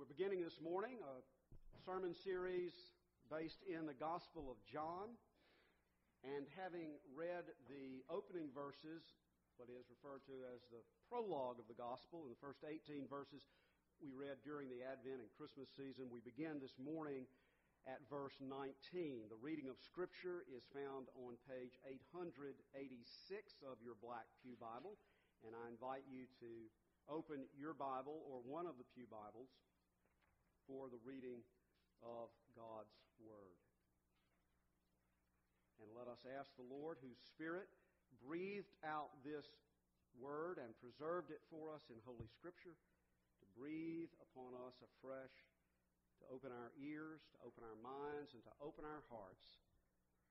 We're beginning this morning a sermon series based in the Gospel of John. And having read the opening verses, what is referred to as the prologue of the Gospel, in the first 18 verses we read during the Advent and Christmas season, we begin this morning at verse 19. The reading of Scripture is found on page 886 of your Black Pew Bible, and I invite you to open your Bible or one of the Pew Bibles for the reading of God's Word. And let us ask the Lord, whose Spirit breathed out this Word and preserved it for us in Holy Scripture, to breathe upon us afresh, to open our ears, to open our minds, and to open our hearts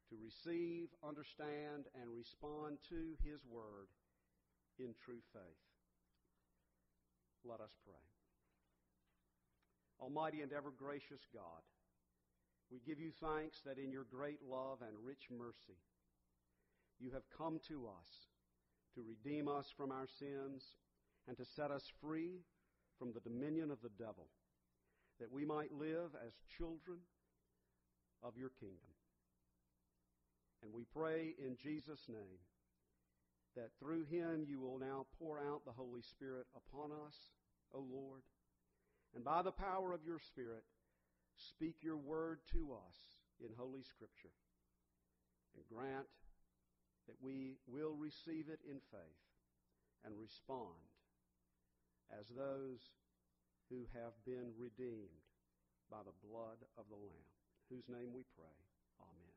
to receive, understand, and respond to His Word in true faith. Let us pray. Almighty and ever gracious God, we give you thanks that in your great love and rich mercy, you have come to us to redeem us from our sins and to set us free from the dominion of the devil, that we might live as children of your kingdom. And we pray in Jesus' name that through him you will now pour out the Holy Spirit upon us, O Lord and by the power of your Spirit, speak your word to us in Holy Scripture. And grant that we will receive it in faith and respond as those who have been redeemed by the blood of the Lamb, whose name we pray. Amen.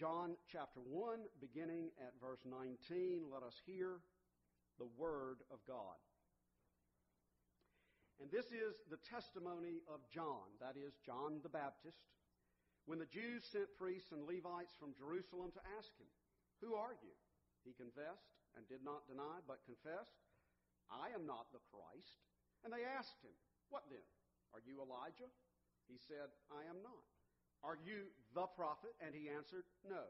John chapter 1, beginning at verse 19, let us hear the Word of God. And this is the testimony of John, that is, John the Baptist, when the Jews sent priests and Levites from Jerusalem to ask him, Who are you? He confessed and did not deny, but confessed, I am not the Christ. And they asked him, What then? Are you Elijah? He said, I am not. Are you the prophet? And he answered, No.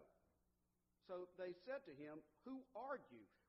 So they said to him, Who are you?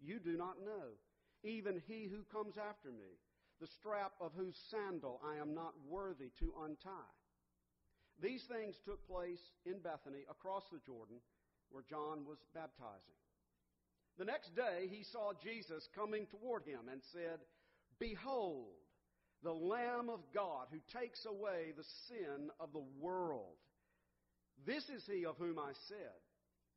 you do not know, even he who comes after me, the strap of whose sandal I am not worthy to untie. These things took place in Bethany across the Jordan where John was baptizing. The next day he saw Jesus coming toward him and said, Behold, the Lamb of God who takes away the sin of the world. This is he of whom I said,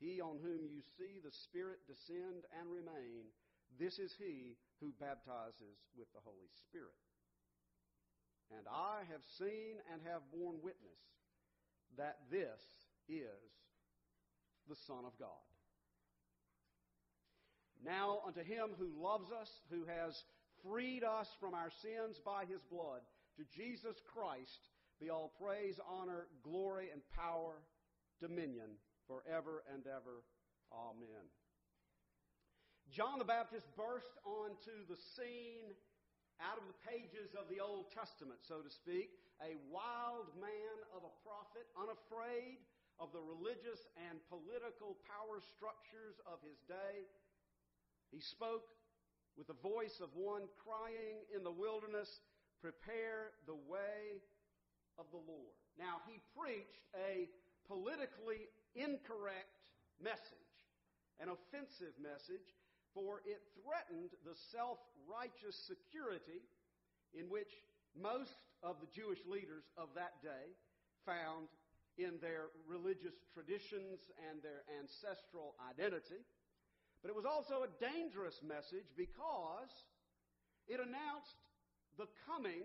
he on whom you see the Spirit descend and remain, this is he who baptizes with the Holy Spirit. And I have seen and have borne witness that this is the Son of God. Now unto him who loves us, who has freed us from our sins by his blood, to Jesus Christ be all praise, honor, glory, and power, dominion forever and ever. Amen. John the Baptist burst onto the scene out of the pages of the Old Testament, so to speak, a wild man of a prophet, unafraid of the religious and political power structures of his day. He spoke with the voice of one crying in the wilderness, Prepare the way of the Lord. Now, he preached a politically incorrect message, an offensive message, for it threatened the self righteous security in which most of the Jewish leaders of that day found in their religious traditions and their ancestral identity. But it was also a dangerous message because it announced the coming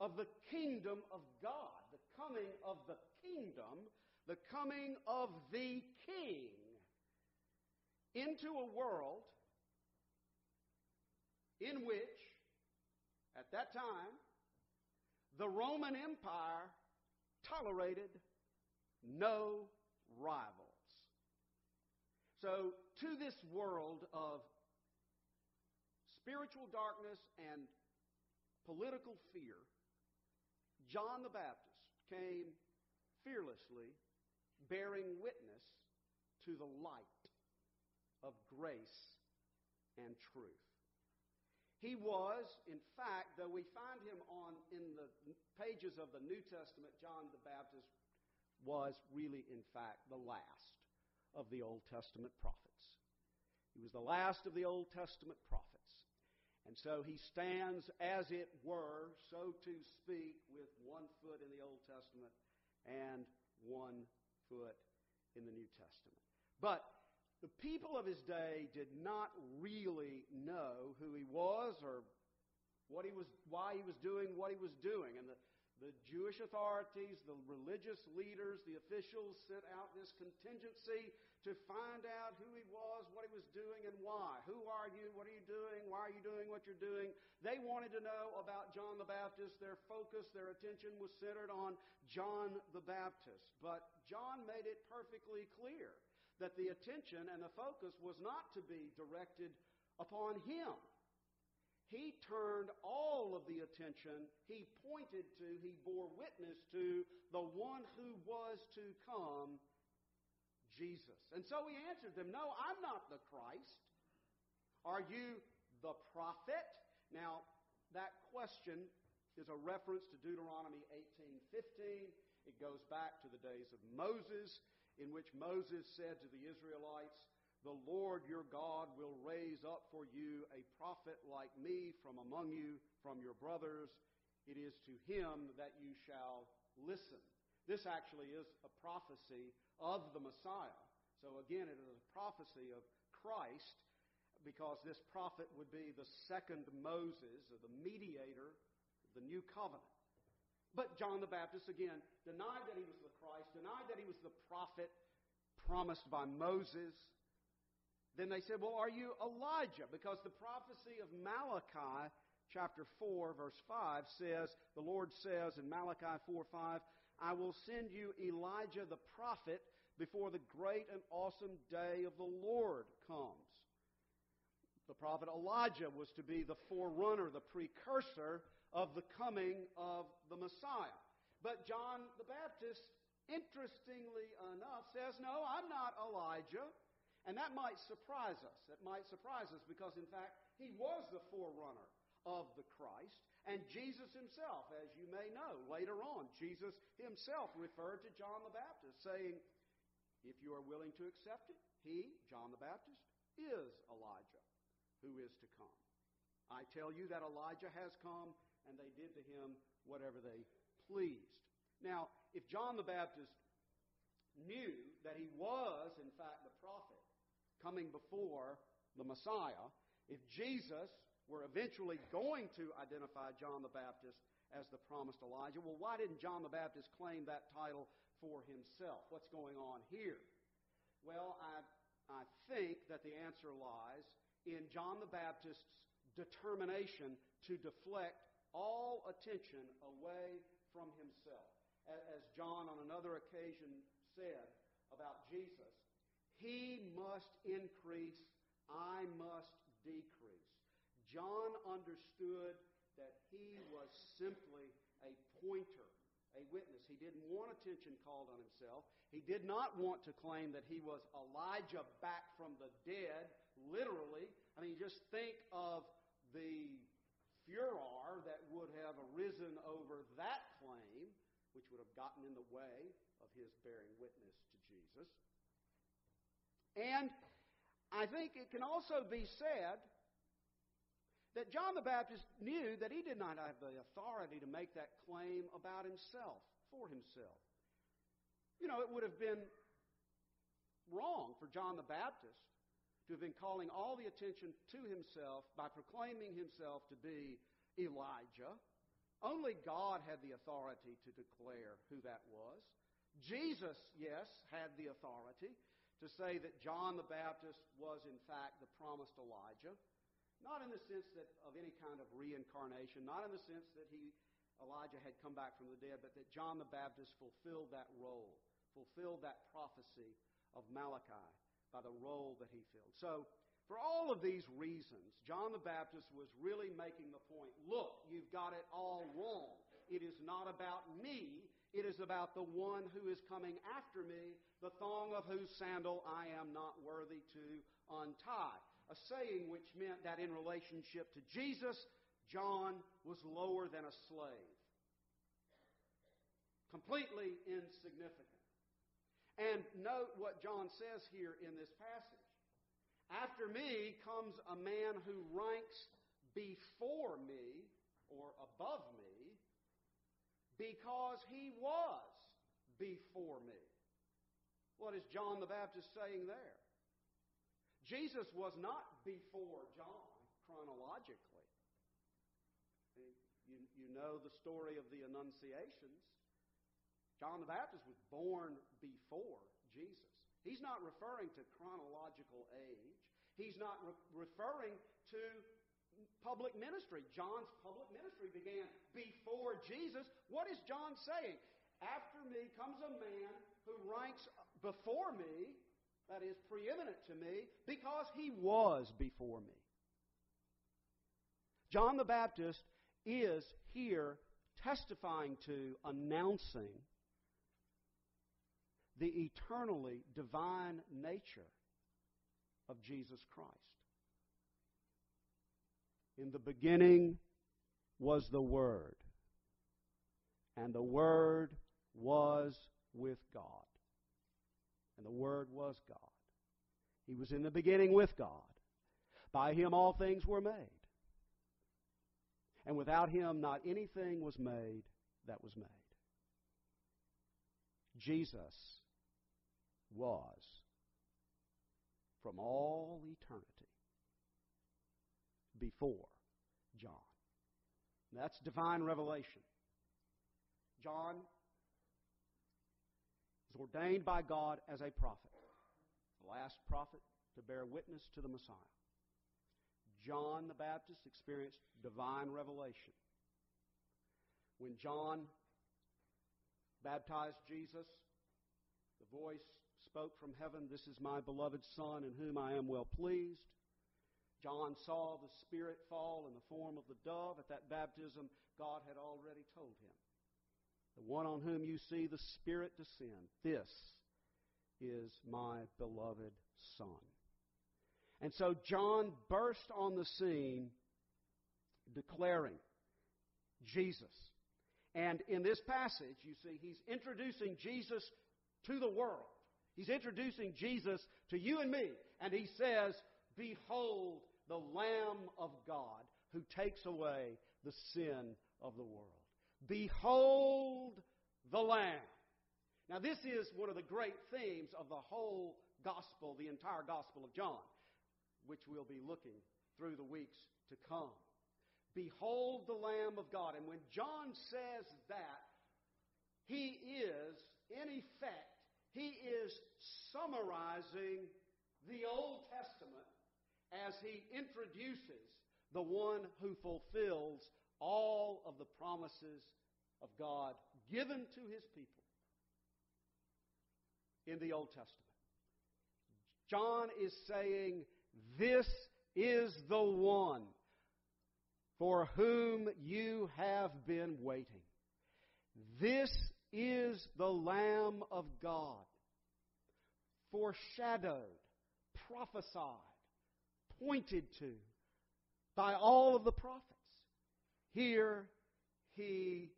of the kingdom of God, the coming of the kingdom, the coming of the king into a world in which, at that time, the Roman Empire tolerated no rivals. So, to this world of spiritual darkness and political fear, John the Baptist came fearlessly bearing witness to the light of grace and truth. He was, in fact, though we find him on in the pages of the New Testament, John the Baptist was really, in fact, the last of the Old Testament prophets. He was the last of the Old Testament prophets. And so he stands, as it were, so to speak, with one foot in the Old Testament and one foot in the New Testament. But the people of his day did not really know who he was or what he was, why he was doing what he was doing. And the, the Jewish authorities, the religious leaders, the officials sent out this contingency to find out who he was, what he was doing, and why. Who are you? What are you doing? Why are you doing what you're doing? They wanted to know about John the Baptist. Their focus, their attention was centered on John the Baptist. But John made it perfectly clear that the attention and the focus was not to be directed upon him. He turned all of the attention, he pointed to, he bore witness to the one who was to come, Jesus. And so he answered them, No, I'm not the Christ. Are you the prophet? Now, that question is a reference to Deuteronomy 18:15. It goes back to the days of Moses in which Moses said to the Israelites, The Lord your God will raise up for you a prophet like me from among you, from your brothers. It is to him that you shall listen. This actually is a prophecy of the Messiah. So again, it is a prophecy of Christ because this prophet would be the second Moses, or the mediator of the new covenant. But John the Baptist, again, denied that he was the Christ, denied that he was the prophet promised by Moses. Then they said, Well, are you Elijah? Because the prophecy of Malachi, chapter 4, verse 5, says, The Lord says in Malachi 4 5, I will send you Elijah the prophet before the great and awesome day of the Lord comes. The prophet Elijah was to be the forerunner, the precursor of the coming of the Messiah. But John the Baptist, interestingly enough, says, No, I'm not Elijah. And that might surprise us. That might surprise us because, in fact, he was the forerunner of the Christ. And Jesus himself, as you may know, later on, Jesus himself referred to John the Baptist, saying, If you are willing to accept it, he, John the Baptist, is Elijah who is to come. I tell you that Elijah has come, and they did to him whatever they pleased. Now, if John the Baptist knew that he was, in fact, the prophet coming before the Messiah, if Jesus were eventually going to identify John the Baptist as the promised Elijah, well, why didn't John the Baptist claim that title for himself? What's going on here? Well, I, I think that the answer lies in John the Baptist's determination to deflect all attention away from himself. As John on another occasion said about Jesus, he must increase, I must decrease. John understood that he was simply a pointer, a witness. He didn't want attention called on himself. He did not want to claim that he was Elijah back from the dead, literally. I mean, just think of the furor that would have arisen over that claim, which would have gotten in the way of his bearing witness to Jesus. And I think it can also be said that John the Baptist knew that he did not have the authority to make that claim about himself, for himself. You know, it would have been wrong for John the Baptist to have been calling all the attention to himself by proclaiming himself to be Elijah. Only God had the authority to declare who that was. Jesus, yes, had the authority to say that John the Baptist was, in fact, the promised Elijah. Not in the sense that of any kind of reincarnation, not in the sense that he, Elijah had come back from the dead, but that John the Baptist fulfilled that role, fulfilled that prophecy of Malachi by the role that he filled. So, for all of these reasons, John the Baptist was really making the point look, you've got it all wrong. It is not about me, it is about the one who is coming after me, the thong of whose sandal I am not worthy to untie a saying which meant that in relationship to Jesus, John was lower than a slave. Completely insignificant. And note what John says here in this passage. After me comes a man who ranks before me, or above me, because he was before me. What is John the Baptist saying there? Jesus was not before John chronologically. You, you know the story of the Annunciations. John the Baptist was born before Jesus. He's not referring to chronological age. He's not re- referring to public ministry. John's public ministry began before Jesus. What is John saying? After me comes a man who ranks before me that is preeminent to me because he was before me. John the Baptist is here testifying to, announcing the eternally divine nature of Jesus Christ. In the beginning was the Word, and the Word was with God and the Word was God. He was in the beginning with God. By him all things were made. And without him not anything was made that was made. Jesus was from all eternity before John. That's divine revelation. John ordained by God as a prophet, the last prophet to bear witness to the Messiah. John the Baptist experienced divine revelation. When John baptized Jesus, the voice spoke from heaven, This is my beloved Son in whom I am well pleased. John saw the Spirit fall in the form of the dove. At that baptism, God had already told him the one on whom you see the Spirit descend. This is my beloved Son. And so John burst on the scene declaring Jesus. And in this passage, you see, he's introducing Jesus to the world. He's introducing Jesus to you and me. And he says, Behold the Lamb of God who takes away the sin of the world. Behold the Lamb. Now, this is one of the great themes of the whole gospel, the entire gospel of John, which we'll be looking through the weeks to come. Behold the Lamb of God. And when John says that, he is, in effect, he is summarizing the Old Testament as he introduces the one who fulfills all of the promises of God given to his people in the Old Testament. John is saying, This is the one for whom you have been waiting. This is the Lamb of God, foreshadowed, prophesied, pointed to by all of the prophets. Here he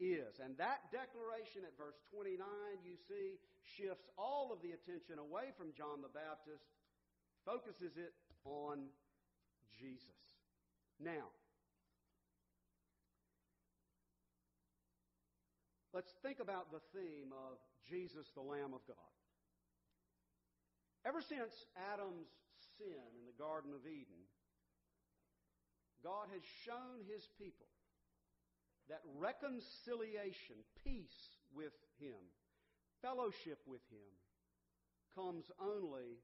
is. And that declaration at verse 29, you see, shifts all of the attention away from John the Baptist, focuses it on Jesus. Now, let's think about the theme of Jesus, the Lamb of God. Ever since Adam's sin in the Garden of Eden, God has shown his people that reconciliation, peace with him, fellowship with him, comes only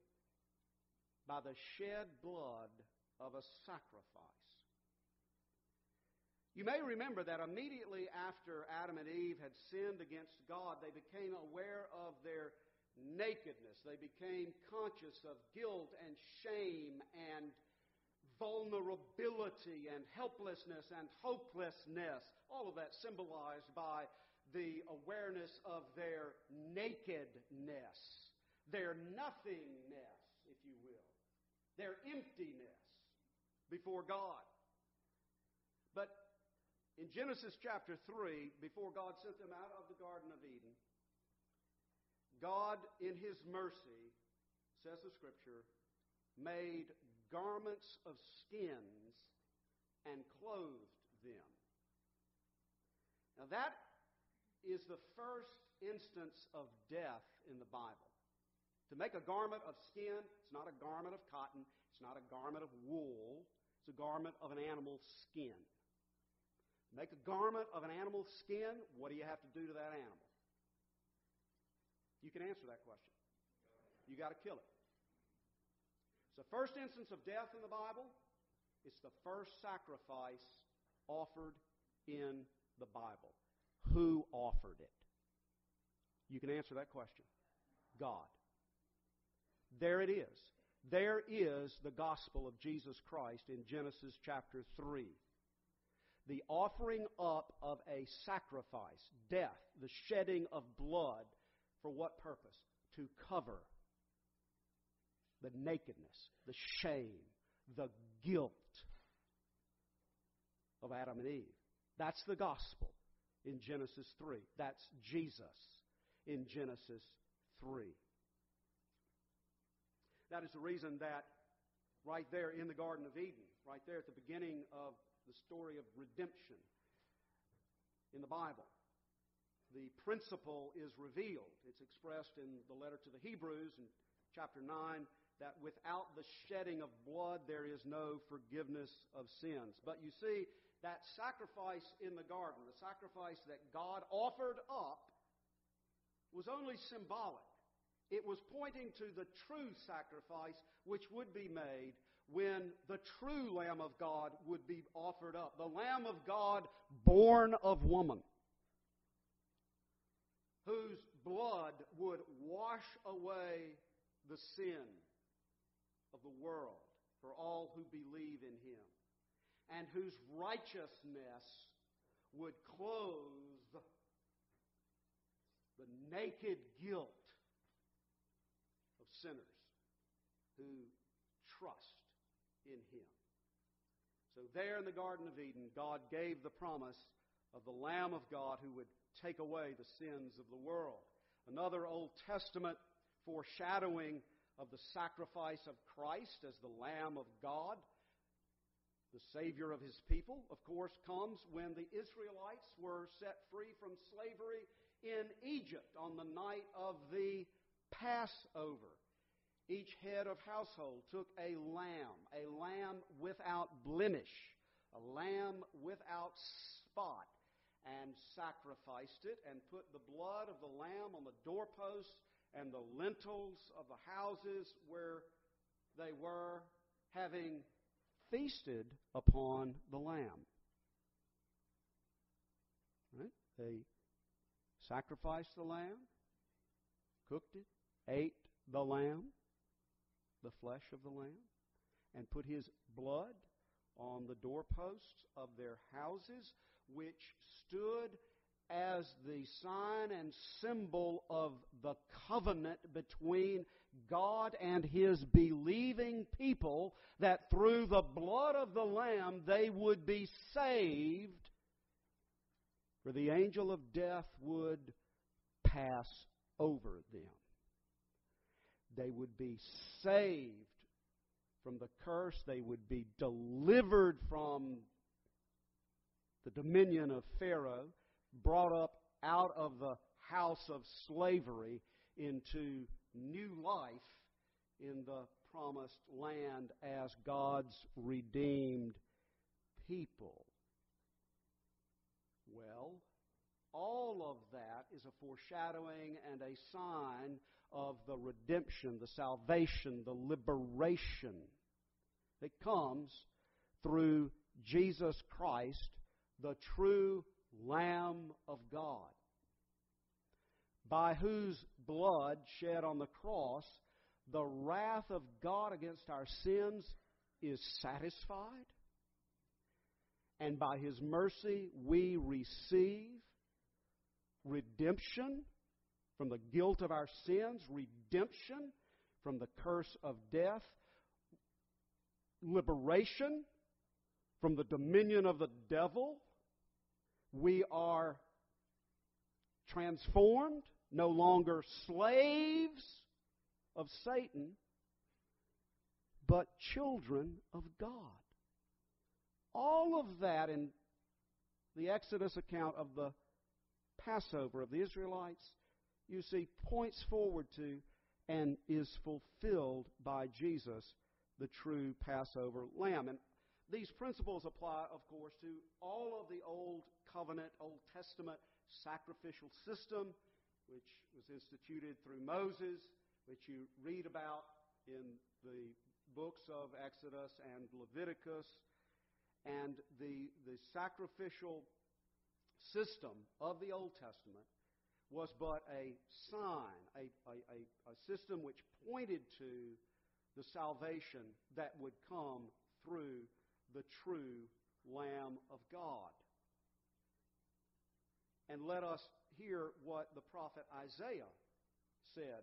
by the shed blood of a sacrifice. You may remember that immediately after Adam and Eve had sinned against God, they became aware of their nakedness. They became conscious of guilt and shame and vulnerability and helplessness and hopelessness. All of that symbolized by the awareness of their nakedness, their nothingness, if you will, their emptiness before God. But in Genesis chapter 3, before God sent them out of the Garden of Eden, God, in His mercy, says the Scripture, made garments of skins and clothed them. Now, that is the first instance of death in the Bible. To make a garment of skin, it's not a garment of cotton, it's not a garment of wool, it's a garment of an animal's skin. Make a garment of an animal's skin, what do you have to do to that animal? You can answer that question. You got to kill it. The first instance of death in the Bible. It's the first sacrifice offered in the Bible. Who offered it? You can answer that question. God. There it is. There is the gospel of Jesus Christ in Genesis chapter 3 the offering up of a sacrifice, death, the shedding of blood. For what purpose? To cover the nakedness, the shame, the guilt of Adam and Eve. That's the gospel in Genesis 3. That's Jesus in Genesis 3. That is the reason that right there in the Garden of Eden, right there at the beginning of the story of redemption in the Bible. The principle is revealed. It's expressed in the letter to the Hebrews in chapter 9 that without the shedding of blood there is no forgiveness of sins. But you see, that sacrifice in the garden, the sacrifice that God offered up, was only symbolic. It was pointing to the true sacrifice which would be made when the true Lamb of God would be offered up. The Lamb of God born of woman, whose blood would wash away the sin of the world for all who believe in him, and whose righteousness would clothe the naked guilt of sinners who trust in him. So, there in the Garden of Eden, God gave the promise of the Lamb of God who would take away the sins of the world. Another Old Testament foreshadowing of the sacrifice of Christ as the Lamb of God, the Savior of His people, of course, comes when the Israelites were set free from slavery in Egypt on the night of the Passover. Each head of household took a lamb, a lamb without blemish, a lamb without spot, and sacrificed it and put the blood of the lamb on the doorposts and the lintels of the houses where they were, having feasted upon the lamb. Right? They sacrificed the lamb, cooked it, ate the lamb, the flesh of the Lamb and put his blood on the doorposts of their houses, which stood as the sign and symbol of the covenant between God and His believing people, that through the blood of the Lamb they would be saved, for the angel of death would pass over them they would be saved from the curse. They would be delivered from the dominion of Pharaoh, brought up out of the house of slavery into new life in the promised land as God's redeemed people. Well, all of that is a foreshadowing and a sign of the redemption, the salvation, the liberation that comes through Jesus Christ, the true Lamb of God, by whose blood shed on the cross the wrath of God against our sins is satisfied, and by his mercy we receive redemption from the guilt of our sins, redemption from the curse of death, liberation from the dominion of the devil. We are transformed, no longer slaves of Satan, but children of God. All of that in the Exodus account of the Passover of the Israelites, you see, points forward to and is fulfilled by Jesus, the true Passover lamb. And these principles apply, of course, to all of the Old Covenant, Old Testament sacrificial system, which was instituted through Moses, which you read about in the books of Exodus and Leviticus. And the, the sacrificial system of the Old Testament was but a sign, a, a, a, system which pointed to the salvation that would come through the true Lamb of God. And let us hear what the prophet Isaiah said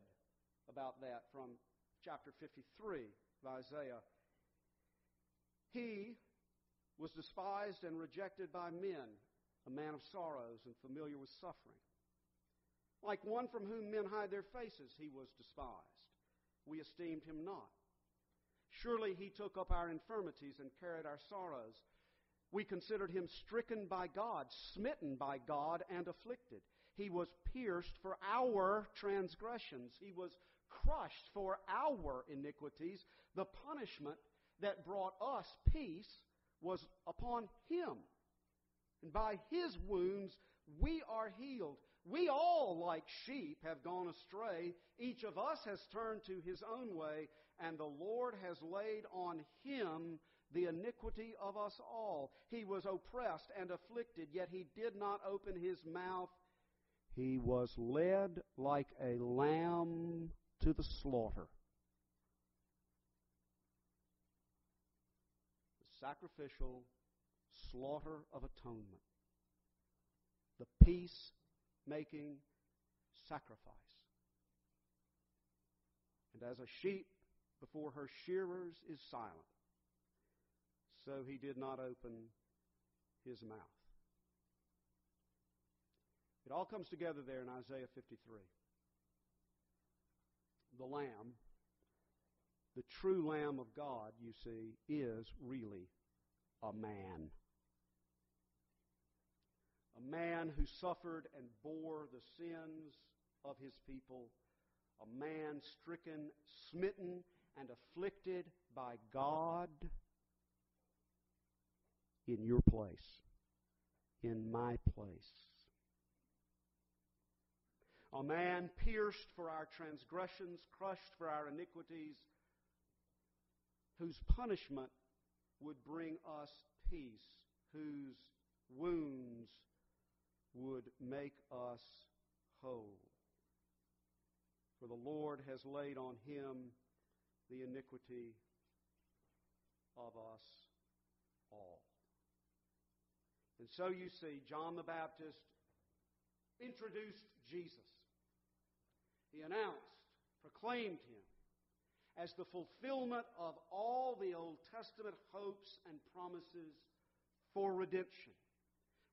about that from chapter 53 of Isaiah. He was despised and rejected by men, a man of sorrows and familiar with suffering. Like one from whom men hide their faces, he was despised. We esteemed him not. Surely he took up our infirmities and carried our sorrows. We considered him stricken by God, smitten by God, and afflicted. He was pierced for our transgressions. He was crushed for our iniquities. The punishment that brought us peace was upon him. And by his wounds we are healed. We all, like sheep, have gone astray. Each of us has turned to his own way, and the Lord has laid on him the iniquity of us all. He was oppressed and afflicted, yet he did not open his mouth. He was led like a lamb to the slaughter. The sacrificial slaughter of atonement. The peace making sacrifice. And as a sheep before her shearers is silent, so he did not open his mouth. It all comes together there in Isaiah 53. The Lamb, the true Lamb of God, you see, is really a man. A man who suffered and bore the sins of his people. A man stricken, smitten, and afflicted by God in your place, in my place. A man pierced for our transgressions, crushed for our iniquities, whose punishment would bring us peace, whose wounds would make us whole. For the Lord has laid on him the iniquity of us all. And so you see, John the Baptist introduced Jesus. He announced, proclaimed him as the fulfillment of all the Old Testament hopes and promises for redemption.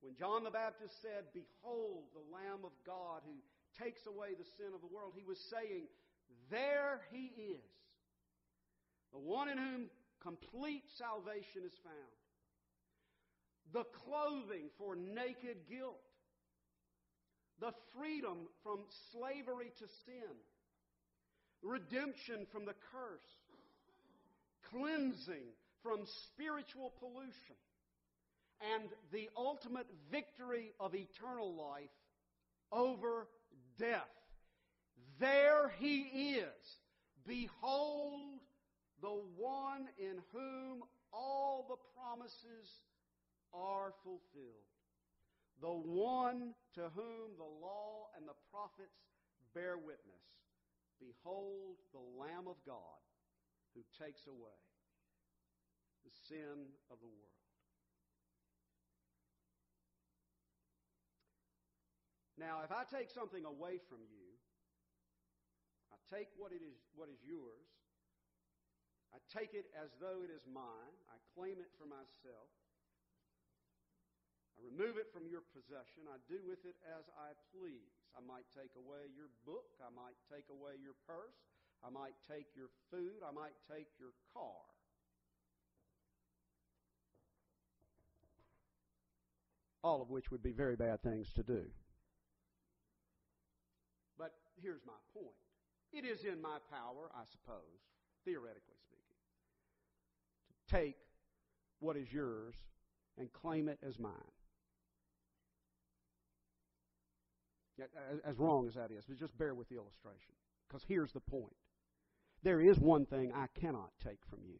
When John the Baptist said, Behold, the Lamb of God who takes away the sin of the world, he was saying, There he is, the one in whom complete salvation is found, the clothing for naked guilt, the freedom from slavery to sin, redemption from the curse, cleansing from spiritual pollution, and the ultimate victory of eternal life over death. There he is. Behold the one in whom all the promises are fulfilled. The one to whom the law and the prophets bear witness. Behold the Lamb of God who takes away the sin of the world. Now, if I take something away from you, I take what, it is, what is yours, I take it as though it is mine, I claim it for myself, remove it from your possession, I do with it as I please. I might take away your book, I might take away your purse, I might take your food, I might take your car. All of which would be very bad things to do But here's my point. It is in my power, I suppose, theoretically speaking, to take what is yours and claim it as mine. As wrong as that is, but just bear with the illustration. Because here's the point there is one thing I cannot take from you.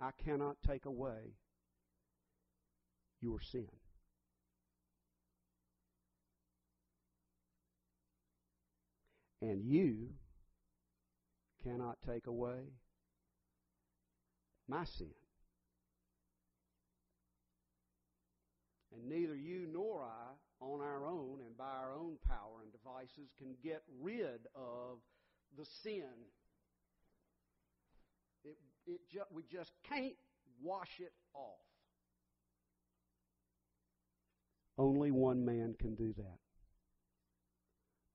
I cannot take away your sin. And you cannot take away my sin. And neither you nor I, on our own and by our own power and devices, can get rid of the sin. It, it ju- we just can't wash it off. Only one man can do that.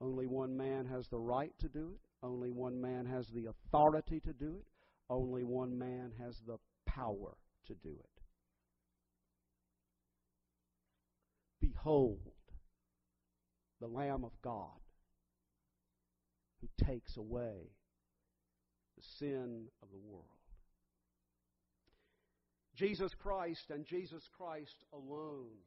Only one man has the right to do it. Only one man has the authority to do it. Only one man has the power to do it. Behold, the Lamb of God who takes away the sin of the world. Jesus Christ and Jesus Christ alone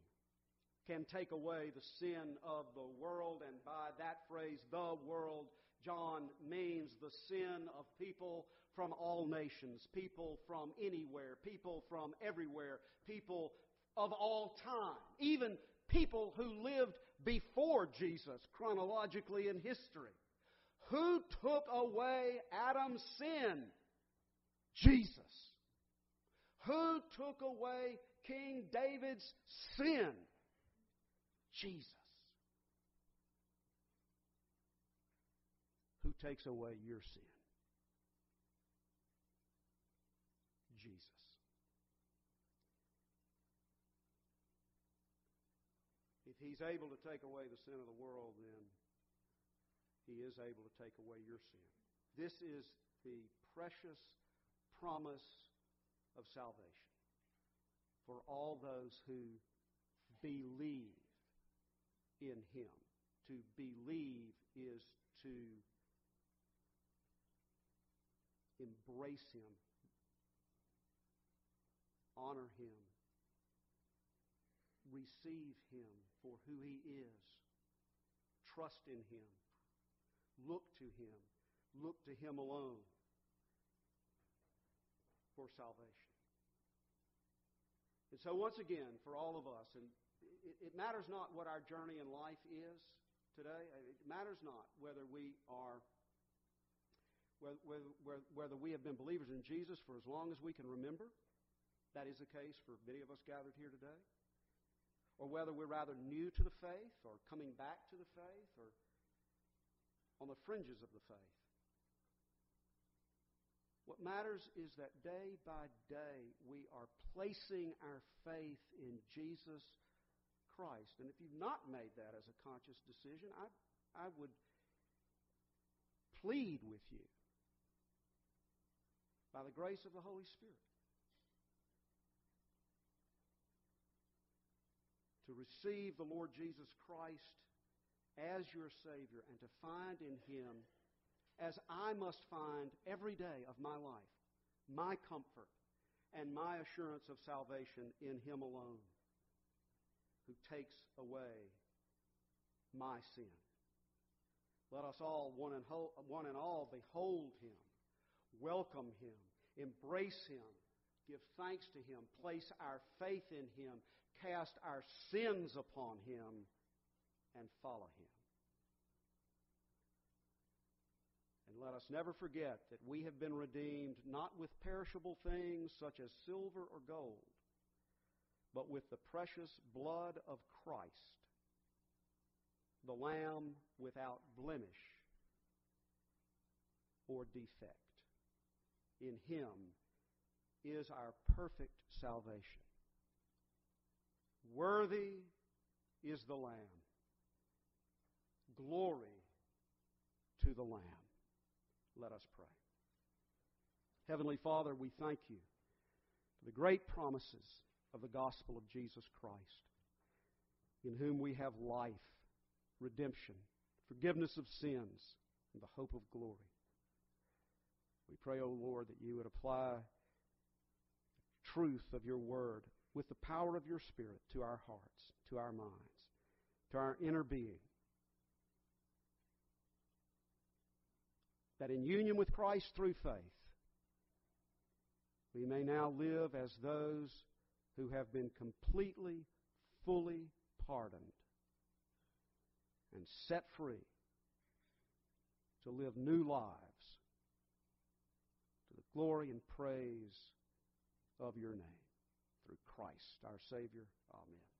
can take away the sin of the world. And by that phrase, the world, John means the sin of people from all nations, people from anywhere, people from everywhere, people of all time, even people who lived before Jesus chronologically in history. Who took away Adam's sin? Jesus. Who took away King David's sin? Jesus. Who takes away your sin? Jesus. If he's able to take away the sin of the world, then he is able to take away your sin. This is the precious promise of salvation for all those who believe in Him. To believe is to embrace Him, honor Him, receive Him for who He is, trust in Him, look to Him, look to Him alone for salvation. And so, once again, for all of us, and it, matters not what our journey in life is today. It matters not whether we are whether we have been believers in Jesus for as long as we can remember. That is the case for many of us gathered here today. Or whether we're rather new to the faith or coming back to the faith or on the fringes of the faith. What matters is that day by day we are placing our faith in Jesus Christ. And if you've not made that as a conscious decision, I, I would plead with you by the grace of the Holy Spirit. To receive the Lord Jesus Christ as your Savior and to find in Him, as I must find every day of my life, my comfort and my assurance of salvation in Him alone, who takes away my sin. Let us all, one and, one and all, behold Him, welcome Him, embrace Him, give thanks to Him, place our faith in Him, cast our sins upon Him, and follow Him. And let us never forget that we have been redeemed not with perishable things such as silver or gold, but with the precious blood of Christ the Lamb without blemish or defect. In Him is our perfect salvation. Worthy is the Lamb. Glory to the Lamb. Let us pray. Heavenly Father, we thank you for the great promises of the gospel of Jesus Christ, in whom we have life redemption, forgiveness of sins, and the hope of glory. We pray, O oh Lord, that you would apply the truth of your word with the power of your Spirit to our hearts, to our minds, to our inner being. That in union with Christ through faith, we may now live as those who have been completely, fully pardoned and set free to live new lives to the glory and praise of your name. Through Christ our Savior. Amen.